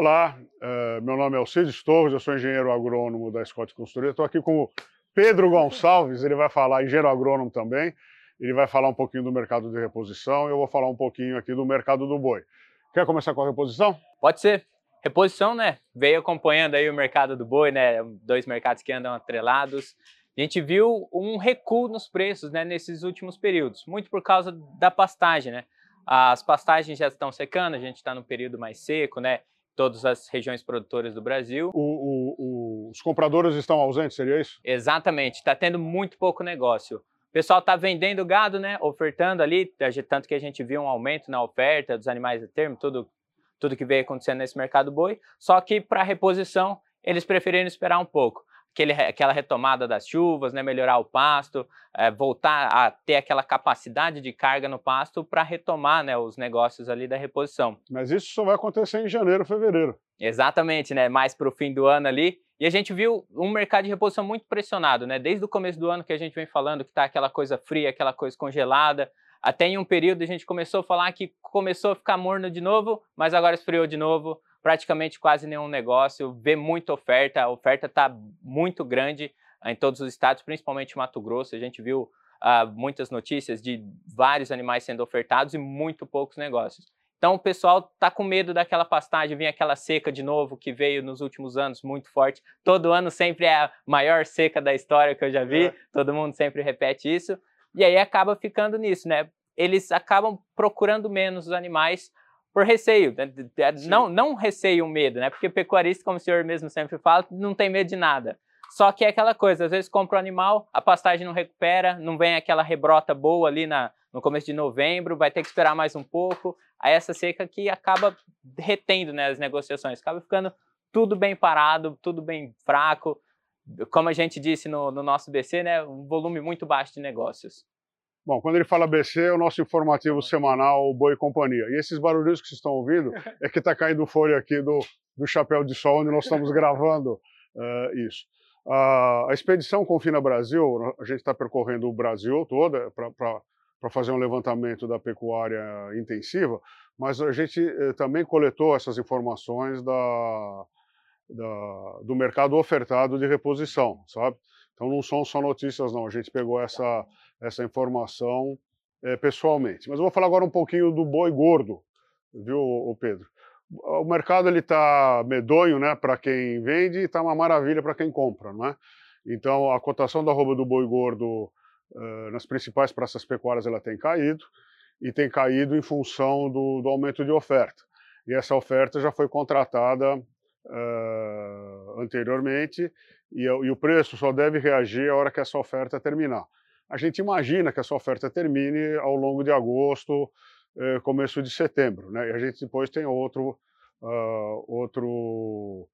Olá, uh, meu nome é Alcides Torres, eu sou engenheiro agrônomo da Scott Consultoria. Estou aqui com o Pedro Gonçalves, ele vai falar, engenheiro agrônomo também, ele vai falar um pouquinho do mercado de reposição e eu vou falar um pouquinho aqui do mercado do boi. Quer começar com a reposição? Pode ser. Reposição, né? Veio acompanhando aí o mercado do boi, né? Dois mercados que andam atrelados. A gente viu um recuo nos preços, né, nesses últimos períodos, muito por causa da pastagem, né? As pastagens já estão secando, a gente está no período mais seco, né? Todas as regiões produtoras do Brasil. O, o, os compradores estão ausentes, seria isso? Exatamente, está tendo muito pouco negócio. O pessoal está vendendo gado, né, ofertando ali, tanto que a gente viu um aumento na oferta dos animais de termo, tudo, tudo que veio acontecendo nesse mercado boi, só que para reposição eles preferiram esperar um pouco aquele, aquela retomada das chuvas, né, melhorar o pasto, é, voltar a ter aquela capacidade de carga no pasto para retomar né, os negócios ali da reposição. Mas isso só vai acontecer em janeiro, fevereiro. Exatamente, né? Mais para o fim do ano ali. E a gente viu um mercado de reposição muito pressionado, né? Desde o começo do ano que a gente vem falando que está aquela coisa fria, aquela coisa congelada. Até em um período a gente começou a falar que começou a ficar morno de novo, mas agora esfriou de novo praticamente quase nenhum negócio, vê muita oferta, a oferta está muito grande em todos os estados, principalmente Mato Grosso. A gente viu uh, muitas notícias de vários animais sendo ofertados e muito poucos negócios. Então o pessoal está com medo daquela pastagem, vir aquela seca de novo que veio nos últimos anos muito forte. Todo ano sempre é a maior seca da história que eu já vi, é. todo mundo sempre repete isso. E aí acaba ficando nisso, né? Eles acabam procurando menos os animais por receio, né? não, não receio, medo, né? Porque pecuarista, como o senhor mesmo sempre fala, não tem medo de nada. Só que é aquela coisa, às vezes compra o um animal, a pastagem não recupera, não vem aquela rebrota boa ali na, no começo de novembro, vai ter que esperar mais um pouco. Aí essa seca que acaba retendo né, as negociações, acaba ficando tudo bem parado, tudo bem fraco. Como a gente disse no, no nosso BC, né, um volume muito baixo de negócios. Bom, quando ele fala BC, é o nosso informativo semanal Boi e Companhia. E esses barulhos que vocês estão ouvindo é que está caindo folha aqui do, do chapéu de sol, onde nós estamos gravando uh, isso. Uh, a expedição Confina Brasil, a gente está percorrendo o Brasil todo é, para fazer um levantamento da pecuária intensiva, mas a gente eh, também coletou essas informações da, da, do mercado ofertado de reposição, sabe? Então não são só notícias, não. A gente pegou essa essa informação é, pessoalmente. Mas eu vou falar agora um pouquinho do boi gordo, viu, Pedro? O mercado ele está medonho, né, para quem vende e está uma maravilha para quem compra, não é? Então a cotação da roupa do boi gordo uh, nas principais praças pecuárias ela tem caído e tem caído em função do, do aumento de oferta. E essa oferta já foi contratada uh, anteriormente e, e, o preço só deve reagir a hora que essa oferta terminar a gente imagina que essa oferta termine ao longo de agosto, eh, começo de setembro, né? E a gente depois tem outro, uh, outro,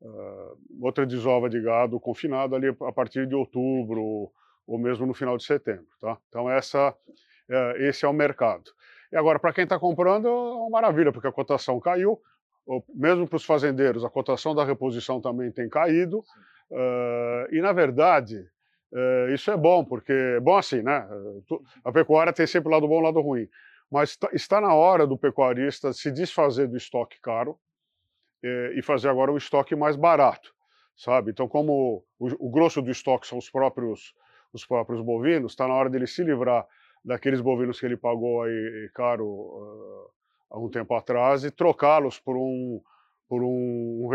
uh, outra desova de gado confinado ali a partir de outubro ou mesmo no final de setembro, tá? Então essa, uh, esse é o mercado. E agora para quem está comprando é uma maravilha porque a cotação caiu, mesmo para os fazendeiros a cotação da reposição também tem caído e na verdade é, isso é bom, porque é bom assim, né? A pecuária tem sempre o lado bom e o lado ruim. Mas tá, está na hora do pecuarista se desfazer do estoque caro é, e fazer agora um estoque mais barato, sabe? Então, como o, o grosso do estoque são os próprios, os próprios bovinos, está na hora dele se livrar daqueles bovinos que ele pagou aí caro uh, há um tempo atrás e trocá-los por um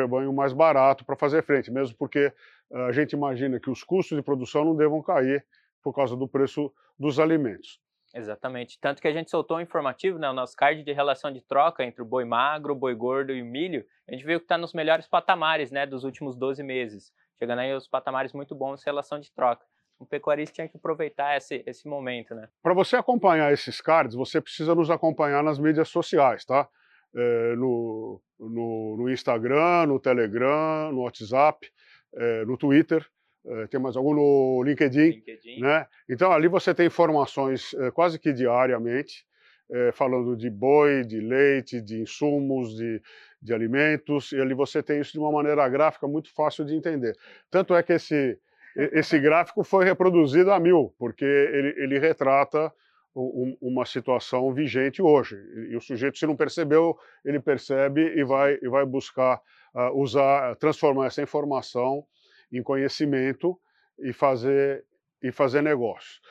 rebanho mais barato para fazer frente, mesmo porque a gente imagina que os custos de produção não devam cair por causa do preço dos alimentos. Exatamente. Tanto que a gente soltou um informativo, né, o nosso card de relação de troca entre o boi magro, o boi gordo e o milho. A gente viu que está nos melhores patamares né, dos últimos 12 meses, chegando aí aos patamares muito bons em relação de troca. O pecuarista tinha que aproveitar esse, esse momento. Né? Para você acompanhar esses cards, você precisa nos acompanhar nas mídias sociais, tá? É, no, no, no Instagram, no Telegram, no WhatsApp é, no Twitter, é, tem mais algum no LinkedIn, LinkedIn, né? Então ali você tem informações quase que diariamente, falando de boi, de leite, de insumos, de, de alimentos, e ali você tem isso de uma maneira gráfica muito fácil de entender. Tanto é que esse, esse gráfico foi reproduzido a mil, porque ele, ele retrata um, uma situação vigente hoje. E, e, o sujeito, se não percebeu, ele percebe e vai, e vai buscar uh, usar, transformar essa informação em conhecimento e fazer, e fazer negócio.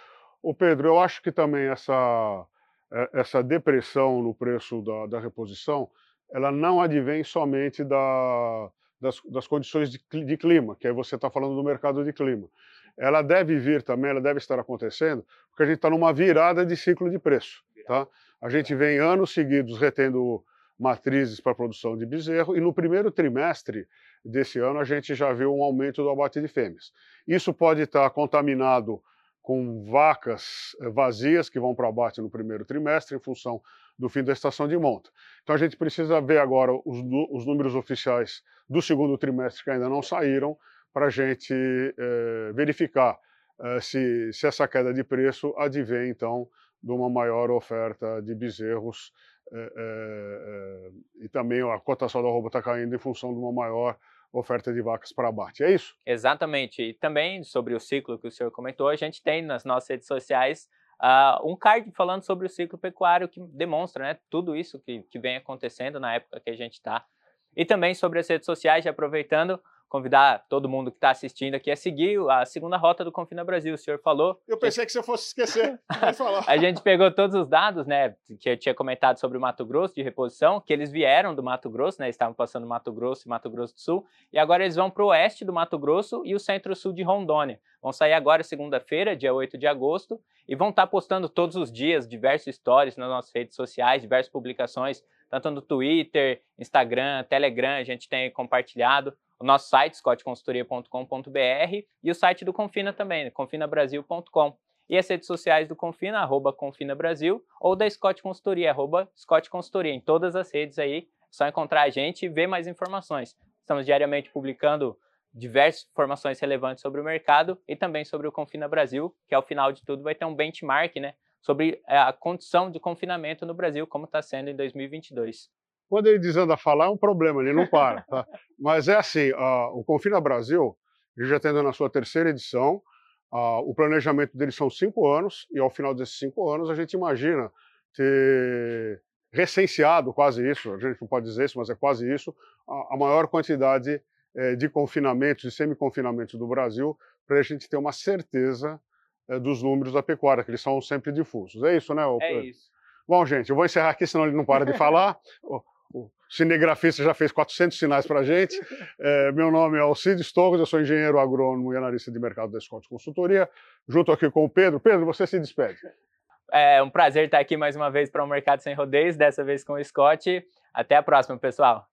O Pedro, eu acho que também essa, é, essa depressão no preço da, da reposição, ela não advém somente da, das, das condições de, de, clima, que aí você está falando do mercado de clima. Ela deve vir também, ela deve estar acontecendo, porque a gente está numa virada de ciclo de preço. Tá? A gente vem anos seguidos retendo matrizes para a produção de bezerro, e no primeiro trimestre desse ano a gente já viu um aumento do abate de fêmeas. Isso pode estar contaminado com vacas eh, vazias que vão para abate no primeiro trimestre, em função do fim da estação de monta. Então a gente precisa ver agora os, os números oficiais do segundo trimestre que ainda não saíram, para a gente eh, verificar eh, se, se essa queda de preço advém, então, de uma maior oferta de bezerros e também a cotação da roupa está caindo em função de uma maior oferta de vacas para abate. É isso? Exatamente. E também sobre o ciclo que o senhor comentou, a gente tem nas nossas redes sociais uh, um card falando sobre o ciclo pecuário que demonstra né, tudo isso que, que vem acontecendo na época que a gente está. E também sobre as redes sociais, aproveitando, convidar todo mundo que está assistindo aqui a seguir a segunda rota do Confina Brasil. O senhor falou. Eu pensei que, você fosse esquecer de falar. a gente pegou todos os dados, né, que eu tinha comentado sobre o Mato Grosso de reposição, que eles vieram do Mato Grosso, né, estavam passando Mato Grosso e Mato Grosso do Sul, e agora eles vão para o oeste do Mato Grosso e o centro-sul de Rondônia. Vão sair agora segunda-feira, dia 8 de agosto, e vão estar tá postando todos os dias diversos stories nas nossas redes sociais, diversas publicações, tanto no Twitter, Instagram, Telegram, a gente tem compartilhado o nosso site, scottconsultoria.com.br, e o site do Confina também, confinabrasil.com. E as redes sociais do Confina, arroba Confina Brasil, ou da Scott Consultoria, arroba Scott Consultoria. Em todas as redes aí, é só encontrar a gente e ver mais informações. Estamos diariamente publicando diversas informações relevantes sobre o mercado e também sobre o Confina Brasil, que ao final de tudo vai ter um benchmark, né, sobre eh, a condição de confinamento no Brasil, como está sendo em 2022. Quando ele desanda a falar, é um problema, ele não para. Tá? Mas é assim, uh, o Confina Brasil, ele já está na sua terceira edição, uh, o planejamento dele são cinco anos, e ao final desses cinco anos a gente imagina ter recenseado quase isso, a gente não pode dizer isso, mas é quase isso, a, a maior quantidade eh, de confinamentos e semi-confinamentos do Brasil, para a gente ter uma certeza dos números da pecuária, que eles são sempre difusos. É isso, né? É isso. Bom, gente, eu vou encerrar aqui, senão ele não para de falar. o cinegrafista já fez 400 sinais para a gente. É, meu nome é Alcides Torres, eu sou engenheiro agrônomo e analista de mercado da Scott Consultoria, junto aqui com o Pedro. Pedro, você se despede. É um prazer estar aqui mais uma vez para o um Mercado Sem Rodeios, dessa vez com o Scott. Até a próxima, pessoal.